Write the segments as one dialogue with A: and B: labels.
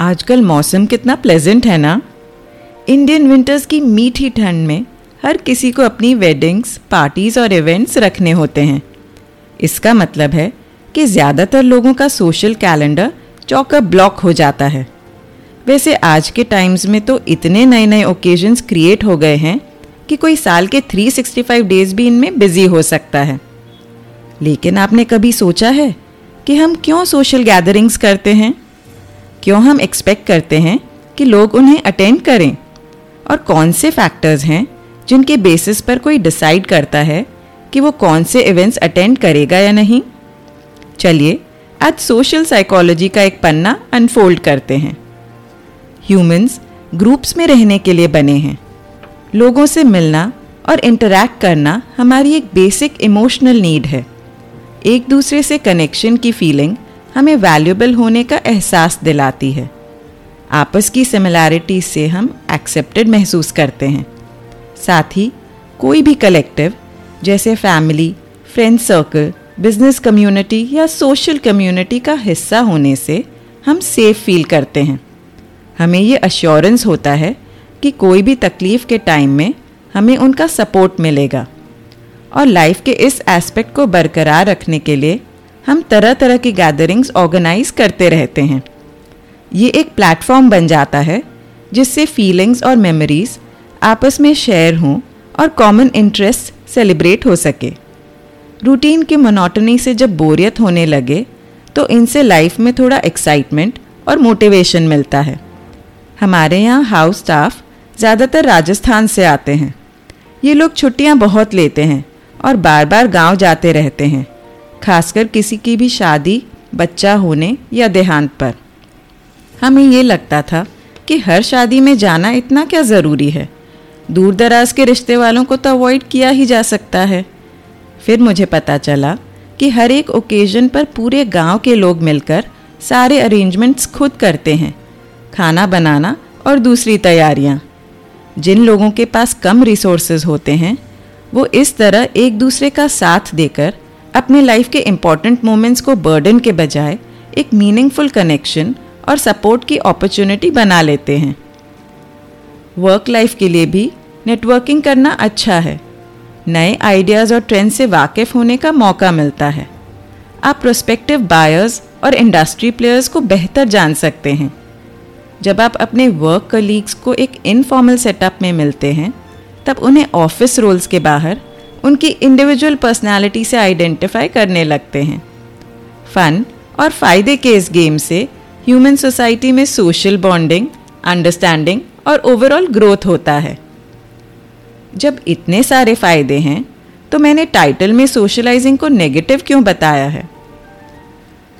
A: आजकल मौसम कितना प्लेजेंट है ना? इंडियन विंटर्स की मीठी ठंड में हर किसी को अपनी वेडिंग्स पार्टीज़ और इवेंट्स रखने होते हैं। इसका मतलब है कि ज़्यादातर लोगों का सोशल कैलेंडर चौका ब्लॉक हो जाता है। वैसे आज के टाइम्स में तो इतने नए नए ओकेजन्स क्रिएट हो गए हैं कि कोई साल के 365 डेज़ भी इनमें बिज़ी हो सकता है। लेकिन आपने कभी सोचा है कि हम क्यों सोशल गैदरिंग्स करते हैं? क्यों हम एक्सपेक्ट करते हैं कि लोग उन्हें अटेंड करें? और कौन से फैक्टर्स हैं जिनके बेसिस पर कोई डिसाइड करता है कि वो कौन से इवेंट्स अटेंड करेगा या नहीं? चलिए, आज सोशल साइकोलॉजी का एक पन्ना अनफोल्ड करते हैं। ह्यूमंस ग्रुप्स में रहने के लिए बने हैं। लोगों से मिलना और इंटरैक्ट करना हमारी एक बेसिक इमोशनल नीड है। एक दूसरे से कनेक्शन की फीलिंग हमें वैल्यूबल होने का एहसास दिलाती है। आपस की सिमिलैरिटी से हम एक्सेप्टेड महसूस करते हैं। साथ ही, कोई भी कलेक्टिव जैसे family friend circle business community या सोशल कम्युनिटी का हिस्सा होने से हम सेफ़ फील करते हैं। हमें ये अश्योरेंस होता है कि कोई भी तकलीफ़ के टाइम में हमें उनका सपोर्ट मिलेगा। और लाइफ के इस एस्पेक्ट को बरकरार रखने के लिए हम तरह तरह की गैदरिंग्स ऑर्गेनाइज करते रहते हैं। ये एक प्लेटफॉर्म बन जाता है, जिससे फीलिंग्स और मेमोरीज आपस में शेयर हों और कॉमन इंटरेस्ट सेलिब्रेट हो सके। रूटीन की मोनोटनी से जब बोरियत होने लगे तो इनसे लाइफ में थोड़ा एक्साइटमेंट और मोटिवेशन मिलता है। हमारे यहाँ हाउस स्टाफ ज़्यादातर राजस्थान से आते हैं। ये लोग छुट्टियाँ बहुत लेते हैं और बार बार गाँव जाते रहते हैं। खासकर किसी की भी शादी, बच्चा होने या देहांत पर। हमें ये लगता था कि हर शादी में जाना इतना क्या ज़रूरी है। दूर दराज के रिश्ते वालों को तो अवॉइड किया ही जा सकता है। फिर मुझे पता चला कि हर एक ओकेजन पर पूरे गाँव के लोग मिलकर सारे अरेंजमेंट्स खुद करते हैं, खाना बनाना और दूसरी तैयारियाँ। जिन लोगों के पास कम रिसोर्सेज होते हैं, वो इस तरह एक दूसरे का साथ देकर अपने लाइफ के इंपॉर्टेंट मोमेंट्स को बर्डन के बजाय एक मीनिंगफुल कनेक्शन और सपोर्ट की अपॉर्चुनिटी बना लेते हैं। वर्क लाइफ के लिए भी नेटवर्किंग करना अच्छा है। नए आइडियाज़ और ट्रेंड से वाकिफ होने का मौका मिलता है। आप प्रोस्पेक्टिव बायर्स और इंडस्ट्री प्लेयर्स को बेहतर जान सकते हैं। जब आप अपने वर्क कलीग्स को एक इनफॉर्मल सेटअप में मिलते हैं, तब उन्हें ऑफ़िस रोल्स के बाहर उनकी इंडिविजुअल पर्सनालिटी से आइडेंटिफाई करने लगते हैं। फन और फ़ायदे के इस गेम से ह्यूमन सोसाइटी में सोशल बॉन्डिंग अंडरस्टैंडिंग और ओवरऑल ग्रोथ होता है। जब इतने सारे फ़ायदे हैं तो मैंने टाइटल में सोशलाइजिंग को नेगेटिव क्यों बताया है?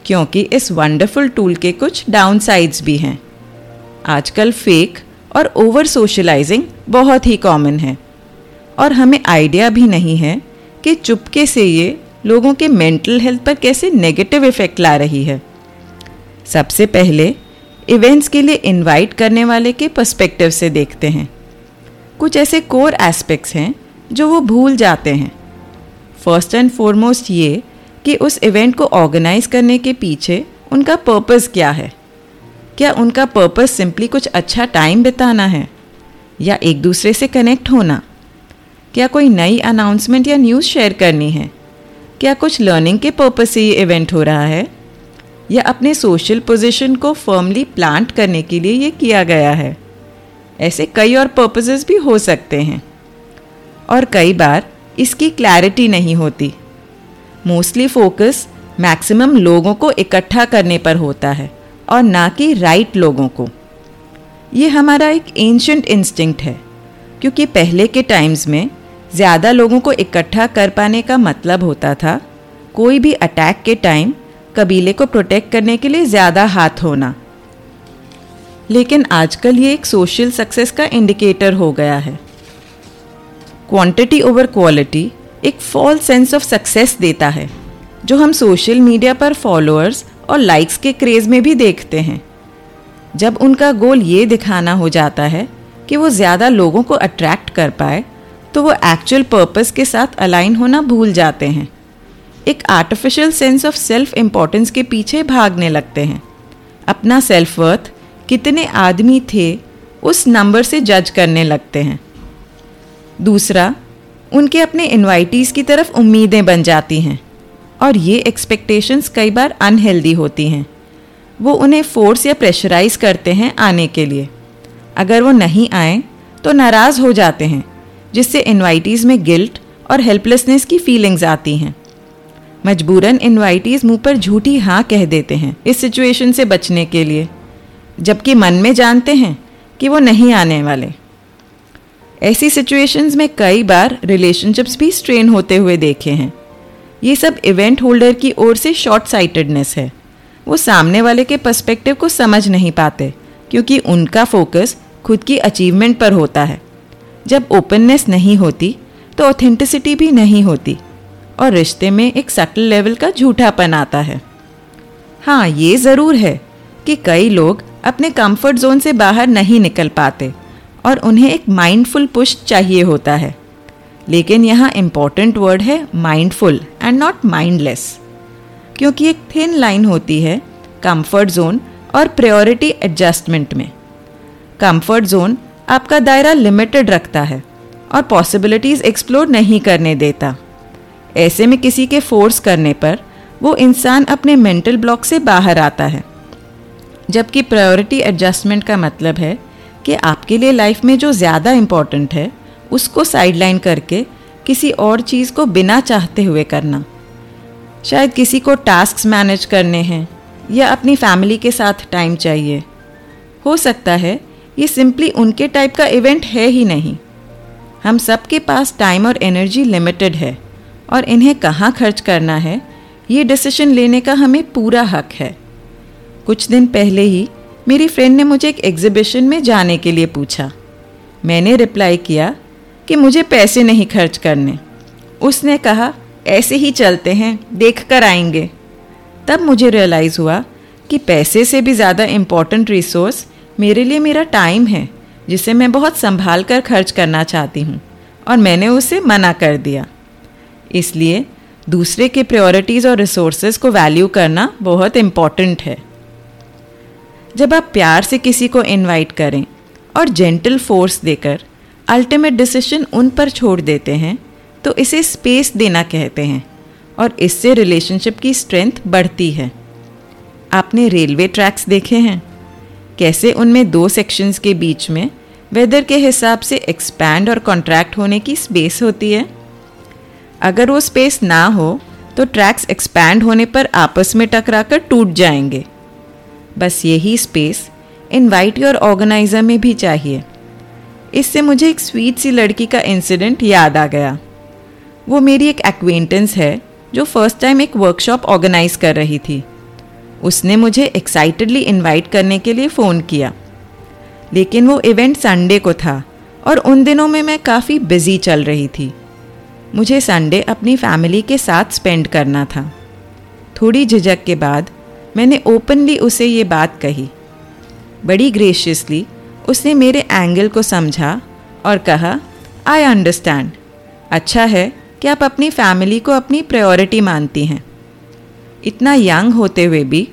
A: क्योंकि इस वंडरफुल टूल के कुछ डाउनसाइड्स भी हैं। आजकल फेक और ओवर सोशलाइजिंग बहुत ही कॉमन है। और हमें आइडिया भी नहीं है कि चुपके से ये लोगों के मेंटल हेल्थ पर कैसे नेगेटिव इफ़ेक्ट ला रही है। सबसे पहले इवेंट्स के लिए इनवाइट करने वाले के पर्सपेक्टिव से देखते हैं। कुछ ऐसे कोर एस्पेक्ट्स हैं जो वो भूल जाते हैं। फ़र्स्ट एंड फॉरमोस्ट ये कि उस इवेंट को ऑर्गेनाइज करने के पीछे उनका पर्पस क्या है? क्या उनका पर्पस सिंपली कुछ अच्छा टाइम बिताना है? या एक दूसरे से कनेक्ट होना? क्या कोई नई अनाउंसमेंट या न्यूज़ शेयर करनी है? क्या कुछ लर्निंग के पर्पज़ से ये इवेंट हो रहा है? या अपने सोशल पोजीशन को फर्मली प्लांट करने के लिए ये किया गया है? ऐसे कई और पर्पसेस भी हो सकते हैं। और कई बार इसकी क्लैरिटी नहीं होती। मोस्टली फोकस मैक्सिमम लोगों को इकट्ठा करने पर होता है, और ना कि राइट लोगों को। ये हमारा एक एंशंट इंस्टिंक्ट है, क्योंकि पहले के टाइम्स में ज़्यादा लोगों को इकट्ठा कर पाने का मतलब होता था, कोई भी अटैक के टाइम कबीले को प्रोटेक्ट करने के लिए ज़्यादा हाथ होना। लेकिन आजकल ये एक सोशल सक्सेस का इंडिकेटर हो गया है। क्वांटिटी ओवर क्वालिटी एक फॉल सेंस ऑफ़ सक्सेस देता है, जो हम सोशल मीडिया पर फॉलोअर्स और लाइक्स के क्रेज़ में भी देखते हैं। जब उनका गोल ये दिखाना हो जाता है कि वो ज़्यादा लोगों को अट्रैक्ट कर पाए तो वो एक्चुअल पर्पस के साथ अलाइन होना भूल जाते हैं। एक artificial sense of self importance के पीछे भागने लगते हैं। अपना सेल्फ वर्थ कितने आदमी थे, उस नंबर से जज करने लगते हैं। दूसरा, उनके अपने इन्वाइटीज़ की तरफ़ उम्मीदें बन जाती हैं, और ये एक्सपेक्टेशंस कई बार अनहेल्दी होती हैं। वो उन्हें फोर्स या प्रेशराइज करते हैं आने के लिए। अगर वो नहीं आए तो नाराज़ हो जाते हैं। जिससे इन्वाइटीज़ में गिल्ट और हेल्पलेसनेस की फीलिंग्स आती हैं। मजबूरन इन्वाइटीज़ मुँह पर झूठी हाँ कह देते हैं, इस सिचुएशन से बचने के लिए, जबकि मन में जानते हैं कि वो नहीं आने वाले। ऐसी सिचुएशंस में कई बार रिलेशनशिप्स भी स्ट्रेन होते हुए देखे हैं। ये सब इवेंट होल्डर की ओर से शॉर्ट साइटेडनेस है। वो सामने वाले के पर्सपेक्टिव को समझ नहीं पाते, क्योंकि उनका फोकस खुद की अचीवमेंट पर होता है। जब ओपननेस नहीं होती तो ऑथेंटिसिटी भी नहीं होती, और रिश्ते में एक सटल लेवल का झूठापन आता है। हाँ ये ज़रूर है कि कई लोग अपने कंफर्ट जोन से बाहर नहीं निकल पाते, और उन्हें एक माइंडफुल पुश चाहिए होता है। लेकिन यहाँ इंपॉर्टेंट वर्ड है माइंडफुल एंड नॉट माइंडलेस क्योंकि एक थिन लाइन होती है कंफर्ट जोन और प्रायोरिटी एडजस्टमेंट में। कंफर्ट जोन आपका दायरा लिमिटेड रखता है और पॉसिबिलिटीज़ एक्सप्लोर नहीं करने देता। ऐसे में किसी के फोर्स करने पर वो इंसान अपने मेंटल ब्लॉक से बाहर आता है। जबकि प्रायोरिटी एडजस्टमेंट का मतलब है कि आपके लिए लाइफ में जो ज़्यादा इंपॉर्टेंट है, उसको साइडलाइन करके किसी और चीज़ को बिना चाहते हुए करना। शायद किसी को टास्क मैनेज करने हैं या अपनी फैमिली के साथ टाइम चाहिए। हो सकता है ये सिंपली उनके टाइप का इवेंट है ही नहीं। हम सबके पास टाइम और एनर्जी लिमिटेड है और इन्हें कहाँ खर्च करना है, ये डिसीज़न लेने का हमें पूरा हक है। कुछ दिन पहले ही मेरी फ्रेंड ने मुझे एक एग्जिबिशन में जाने के लिए पूछा। मैंने रिप्लाई किया कि मुझे पैसे नहीं खर्च करने। उसने कहा, ऐसे ही चलते हैं, देख कर आएँगे। तब मुझे रियलाइज़ हुआ कि पैसे से भी ज़्यादा इंपॉर्टेंट रिसोर्स मेरे लिए मेरा टाइम है, जिसे मैं बहुत संभाल कर खर्च करना चाहती हूँ, और मैंने उसे मना कर दिया। इसलिए दूसरे के प्रायोरिटीज़ और रिसोर्सेज को वैल्यू करना बहुत इंपॉर्टेंट है। जब आप प्यार से किसी को इनवाइट करें और जेंटल फोर्स देकर अल्टीमेट डिसीज़न उन पर छोड़ देते हैं तो इसे स्पेस देना कहते हैं, और इससे रिलेशनशिप की स्ट्रेंथ बढ़ती है। आपने रेलवे ट्रैक्स देखे हैं? कैसे उनमें दो सेक्शंस के बीच में वेदर के हिसाब से एक्सपैंड और कॉन्ट्रैक्ट होने की स्पेस होती है? अगर वो स्पेस ना हो तो ट्रैक्स एक्सपैंड होने पर आपस में टकराकर टूट जाएँगे। बस यही स्पेस इनवाइटी और ऑर्गेनाइज़र में भी चाहिए। इससे मुझे एक स्वीट सी लड़की का इंसिडेंट याद आ गया। वो मेरी एक एक्वेंटेंस है, जो फ़र्स्ट टाइम एक वर्कशॉप ऑर्गेनाइज कर रही थी। उसने मुझे एक्साइटेडली इनवाइट करने के लिए फ़ोन किया। लेकिन वो इवेंट संडे को था और उन दिनों में मैं काफ़ी बिज़ी चल रही थी। मुझे संडे अपनी फैमिली के साथ स्पेंड करना था। थोड़ी झिझक के बाद मैंने ओपनली उसे ये बात कही। बड़ी ग्रेशियसली उसने मेरे एंगल को समझा और कहा आई अंडरस्टैंड अच्छा है कि आप अपनी फैमिली को अपनी प्रायोरिटी मानती हैं। इतना यंग होते हुए भी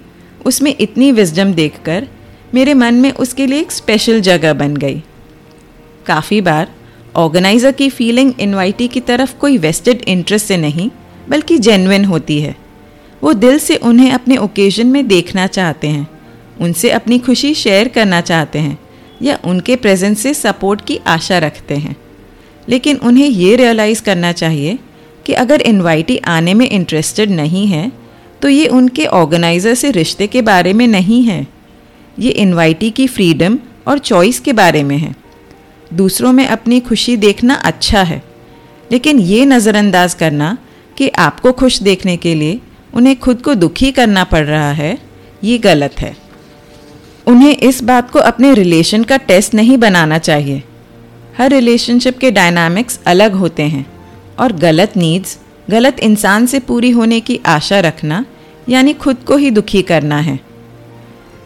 A: उसमें इतनी विजडम देखकर मेरे मन में उसके लिए एक स्पेशल जगह बन गई। काफ़ी बार ऑर्गेनाइज़र की फीलिंग इनवाइटी की तरफ़ कोई वेस्टेड इंटरेस्ट से नहीं, बल्कि जेनविन होती है। वो दिल से उन्हें अपने ओकेजन में देखना चाहते हैं, उनसे अपनी खुशी शेयर करना चाहते हैं, या उनके प्रेजेंस से सपोर्ट की आशा रखते हैं। लेकिन उन्हें ये रियलाइज़ करना चाहिए कि अगर इनवाइटी आने में इंटरेस्टेड नहीं है तो ये उनके ऑर्गेनाइज़र से रिश्ते के बारे में नहीं है। ये इनवाइटी की फ्रीडम और चॉइस के बारे में है। दूसरों में अपनी खुशी देखना अच्छा है। लेकिन ये नज़रअंदाज करना कि आपको खुश देखने के लिए उन्हें खुद को दुखी करना पड़ रहा है, ये गलत है। उन्हें इस बात को अपने रिलेशन का टेस्ट नहीं बनाना चाहिए। हर रिलेशनशिप के डायनामिक्स अलग होते हैं और गलत नीड्स, गलत इंसान से पूरी होने की आशा रखना यानी खुद को ही दुखी करना है।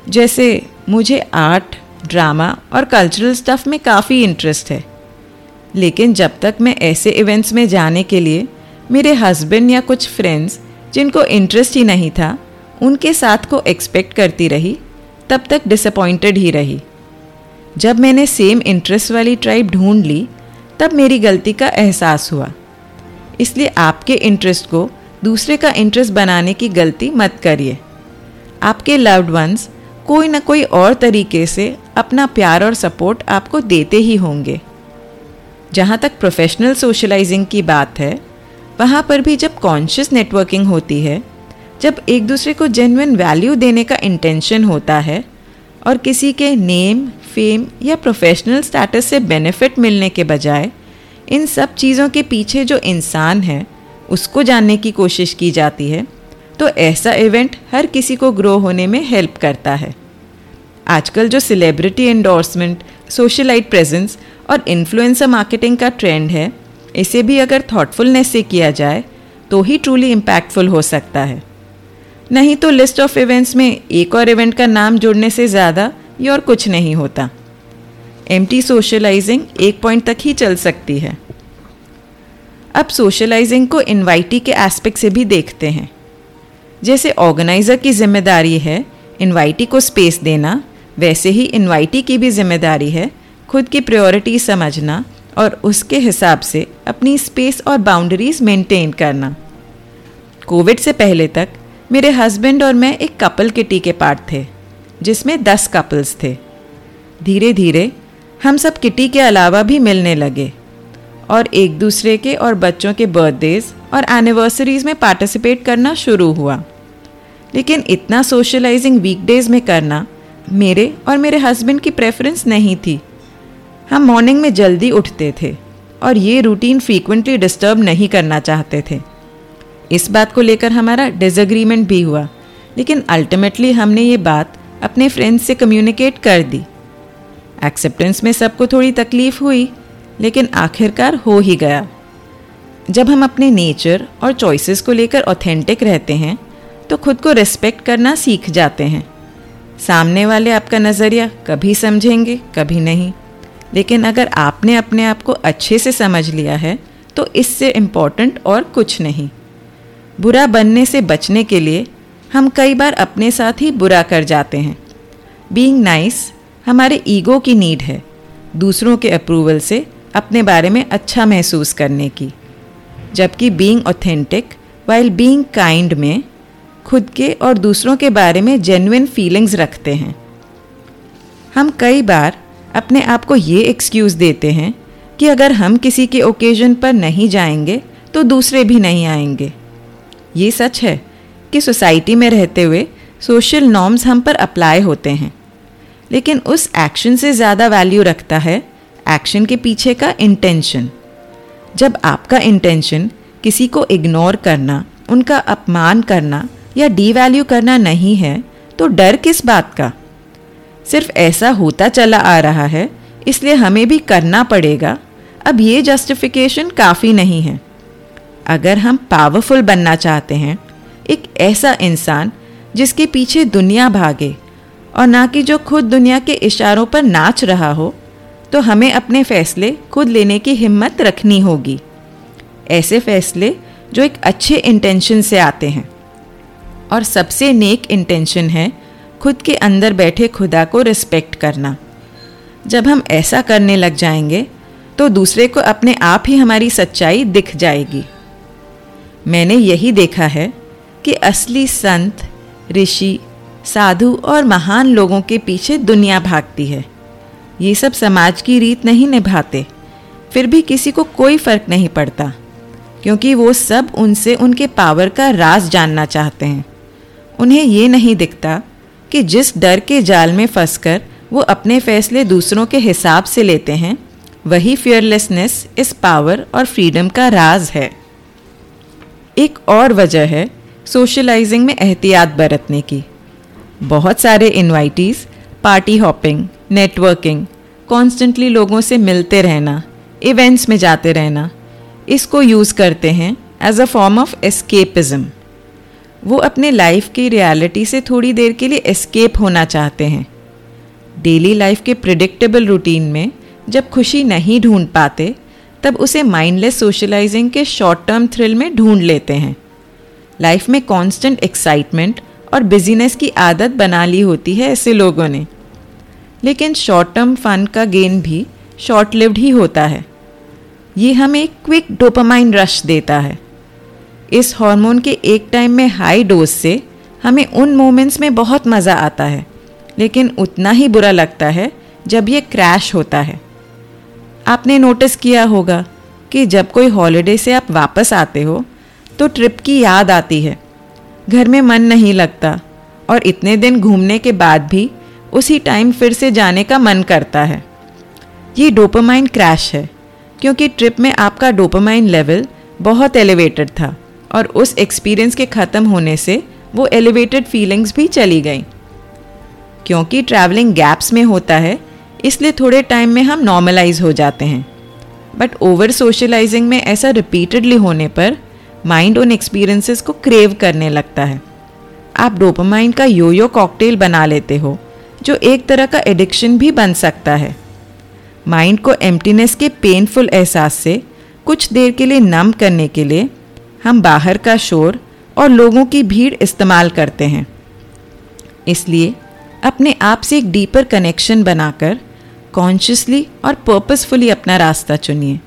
A: जैसे मुझे आर्ट, ड्रामा और कल्चरल स्टफ़ में काफ़ी इंटरेस्ट है। लेकिन जब तक मैं ऐसे इवेंट्स में जाने के लिए मेरे हस्बैंड या कुछ फ्रेंड्स जिनको इंटरेस्ट ही नहीं था, उनके साथ को एक्सपेक्ट करती रही, तब तक डिसअपॉइंटेड ही रही। जब मैंने सेम इंटरेस्ट वाली ट्राइब ढूंढ ली, तब मेरी गलती का एहसास हुआ। इसलिए आपके इंटरेस्ट को दूसरे का इंटरेस्ट बनाने की गलती मत करिए। आपके लव्ड वंस कोई ना कोई और तरीके से अपना प्यार और सपोर्ट आपको देते ही होंगे। जहाँ तक प्रोफेशनल सोशलाइजिंग की बात है, वहाँ पर भी जब कॉन्शियस नेटवर्किंग होती है, जब एक दूसरे को जेन्युइन वैल्यू देने का इंटेंशन होता है और किसी के नेम फेम या प्रोफेशनल स्टेटस से बेनिफिट मिलने के बजाय इन सब चीज़ों के पीछे जो इंसान है उसको जानने की कोशिश की जाती है तो ऐसा इवेंट हर किसी को ग्रो होने में हेल्प करता है। आजकल जो सेलिब्रिटी एंडोर्समेंट सोशलाइट प्रेजेंस और इन्फ्लुएंसर मार्केटिंग का ट्रेंड है, इसे भी अगर थॉटफुलनेस से किया जाए तो ही ट्रूली इम्पैक्टफुल हो सकता है। नहीं तो लिस्ट ऑफ़ इवेंट्स में एक और इवेंट का नाम जोड़ने से ज़्यादा ये और कुछ नहीं होता। एम टी सोशलाइजिंग एक पॉइंट तक ही चल सकती है। अब सोशलाइजिंग को इन्वाइटी के एस्पेक्ट से भी देखते हैं। जैसे ऑर्गेनाइज़र की ज़िम्मेदारी है इन्वाइटी को स्पेस देना, वैसे ही इन्वाइटी की भी ज़िम्मेदारी है, खुद की प्रायोरिटी समझना और उसके हिसाब से अपनी स्पेस और बाउंड्रीज मेंटेन करना। कोविड से पहले तक, मेरे हस्बैंड और मैं एक कपल किटी के पार्ट थे, जिसमें दस कपल्स थे। धीरे धीरे हम सब किटी के अलावा भी मिलने लगे। और एक दूसरे के और बच्चों के बर्थडेज और एनिवर्सरीज में पार्टिसिपेट करना शुरू हुआ। लेकिन इतना सोशलाइजिंग वीकडेज में करना मेरे और मेरे हस्बैंड की प्रेफरेंस नहीं थी। हम मॉर्निंग में जल्दी उठते थे और ये रूटीन फ्रीक्वेंटली डिस्टर्ब नहीं करना चाहते थे। इस बात को लेकर हमारा डिसएग्रीमेंट भी हुआ, लेकिन अल्टीमेटली हमने ये बात अपने फ्रेंड्स से कम्युनिकेट कर दी। एक्सेप्टेंस में सबको थोड़ी तकलीफ़ हुई लेकिन आखिरकार हो ही गया। जब हम अपने नेचर और चॉइसेस को लेकर ऑथेंटिक रहते हैं तो खुद को रिस्पेक्ट करना सीख जाते हैं। सामने वाले आपका नज़रिया कभी समझेंगे, कभी नहीं। लेकिन अगर आपने अपने आप को अच्छे से समझ लिया है तो इससे इंपॉर्टेंट और कुछ नहीं। बुरा बनने से बचने के लिए हम कई बार अपने साथ ही बुरा कर जाते हैं। बीइंग नाइस nice हमारे ईगो की नीड है। दूसरों के अप्रूवल से अपने बारे में अच्छा महसूस करने की। जबकि being authentic while being kind में, खुद के और दूसरों के बारे में जेन्युइन फीलिंग्स रखते हैं। हम कई बार अपने आप को ये एक्सक्यूज़ देते हैं कि अगर हम किसी के ओकेजन पर नहीं जाएँगे तो दूसरे भी नहीं आएँगे। ये सच है कि सोसाइटी में रहते हुए सोशल नॉर्म्स हम पर अप्लाई होते हैं। लेकिन उस एक्शन से ज़्यादा वैल्यू रखता है एक्शन के पीछे का इंटेंशन। जब आपका इंटेंशन किसी को इग्नोर करना, उनका अपमान करना या डीवैल्यू करना नहीं है तो डर किस बात का? सिर्फ़ ऐसा होता चला आ रहा है, इसलिए हमें भी करना पड़ेगा। अब ये जस्टिफिकेशन काफ़ी नहीं है। अगर हम पावरफुल बनना चाहते हैं, एक ऐसा इंसान जिसके पीछे दुनिया भागे, और ना कि जो खुद दुनिया के इशारों पर नाच रहा हो तो हमें अपने फैसले खुद लेने की हिम्मत रखनी होगी। ऐसे फैसले जो एक अच्छे इंटेंशन से आते हैं। और सबसे नेक इंटेंशन है खुद के अंदर बैठे खुदा को रिस्पेक्ट करना। जब हम ऐसा करने लग जाएँगे तो दूसरे को अपने आप ही हमारी सच्चाई दिख जाएगी। मैंने यही देखा है कि असली संत, ऋषि, साधु और महान लोगों के पीछे दुनिया भागती है। ये सब समाज की रीत नहीं निभाते। फिर भी किसी को कोई फ़र्क नहीं पड़ता, क्योंकि वो सब उनसे उनके पावर का राज जानना चाहते हैं। उन्हें ये नहीं दिखता कि जिस डर के जाल में फंसकर वो अपने फैसले दूसरों के हिसाब से लेते हैं, वही फियरलेसनेस इस पावर और फ्रीडम का राज है। एक और वजह है सोशलाइजिंग में एहतियात बरतने की। बहुत सारे invitees party hopping networking constantly लोगों से मिलते रहना इवेंट्स में जाते रहना, इसको यूज़ करते हैं as a form of escapism वो अपने लाइफ की रियलिटी से थोड़ी देर के लिए एस्केप होना चाहते हैं। डेली लाइफ के प्रिडिक्टेबल रूटीन में जब खुशी नहीं ढूंढ पाते, तब उसे माइंडलेस सोशलाइजिंग के शॉर्ट टर्म थ्रिल में ढूंढ लेते हैं। लाइफ में कांस्टेंट एक्साइटमेंट और बिजीनेस की आदत बना ली होती है ऐसे लोगों ने। लेकिन शॉर्ट टर्म फन का गेन भी शॉर्ट लिव्ड ही होता है। ये हमें क्विक डोपामाइन रश देता है। इस हार्मोन के एक टाइम में हाई डोज से हमें उन मोमेंट्स में बहुत मज़ा आता है, लेकिन उतना ही बुरा लगता है जब ये क्रैश होता है। आपने नोटिस किया होगा कि जब कोई हॉलिडे से आप वापस आते हो तो ट्रिप की याद आती है। घर में मन नहीं लगता और इतने दिन घूमने के बाद भी उसी टाइम फिर से जाने का मन करता है। ये डोपामाइन क्रैश है, क्योंकि ट्रिप में आपका डोपामाइन लेवल बहुत एलिवेटेड था और उस एक्सपीरियंस के ख़त्म होने से वो एलिवेटेड फीलिंग्स भी चली गई। क्योंकि ट्रैवलिंग गैप्स में होता है, इसलिए थोड़े टाइम में हम नॉर्मलाइज हो जाते हैं। बट ओवर सोशलाइजिंग में ऐसा रिपीटेडली होने पर माइंड उन एक्सपीरियंसेस को क्रेव करने लगता है। आप डोपामाइन का यो यो कॉकटेल बना लेते हो जो एक तरह का एडिक्शन भी बन सकता है। माइंड को एम्प्टीनेस के पेनफुल एहसास से कुछ देर के लिए नम करने के लिए हम बाहर का शोर और लोगों की भीड़ इस्तेमाल करते हैं। इसलिए अपने आप से एक डीपर कनेक्शन बनाकर कॉन्शियसली और पर्पसफुली अपना रास्ता चुनिए।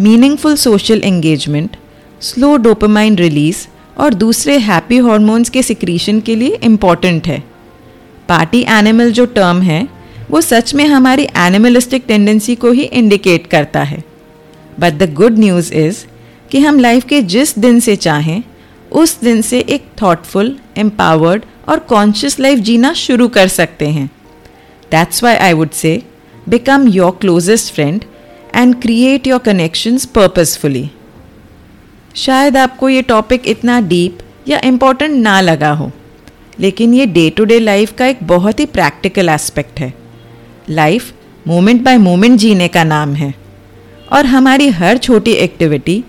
A: Meaningful social engagement slow dopamine release और दूसरे हैप्पी हॉर्मोन्स के सिक्रीशन के लिए इंपॉर्टेंट है। पार्टी एनिमल जो टर्म है, वो सच में हमारी एनिमलिस्टिक टेंडेंसी को ही इंडिकेट करता है। But the good news is कि हम लाइफ के जिस दिन से चाहें, उस दिन से एक थॉटफुल एम्पावर्ड और कॉन्शियस लाइफ जीना शुरू कर सकते हैं। That's why I would say become your closest friend and create your connections purposefully शायद आपको ये टॉपिक इतना डीप या इम्पोर्टेंट ना लगा हो। लेकिन ये डे टू डे लाइफ का एक बहुत ही प्रैक्टिकल एस्पेक्ट है। लाइफ मोमेंट बाय मोमेंट जीने का नाम है। और हमारी हर छोटी एक्टिविटी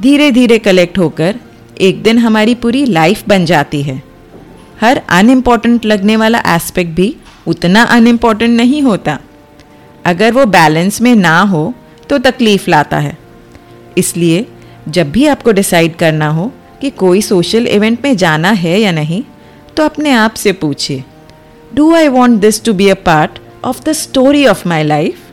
A: धीरे धीरे कलेक्ट होकर एक दिन हमारी पूरी लाइफ बन जाती है। हर अनइम्पॉर्टेंट लगने वाला एस्पेक्ट भी उतना अनइम्पॉर्टेंट नहीं होता। अगर वो बैलेंस में ना हो तो तकलीफ़ लाता है। इसलिए जब भी आपको डिसाइड करना हो कि कोई सोशल इवेंट में जाना है या नहीं तो अपने आप से पूछिए do I want this to be a part of the story of my life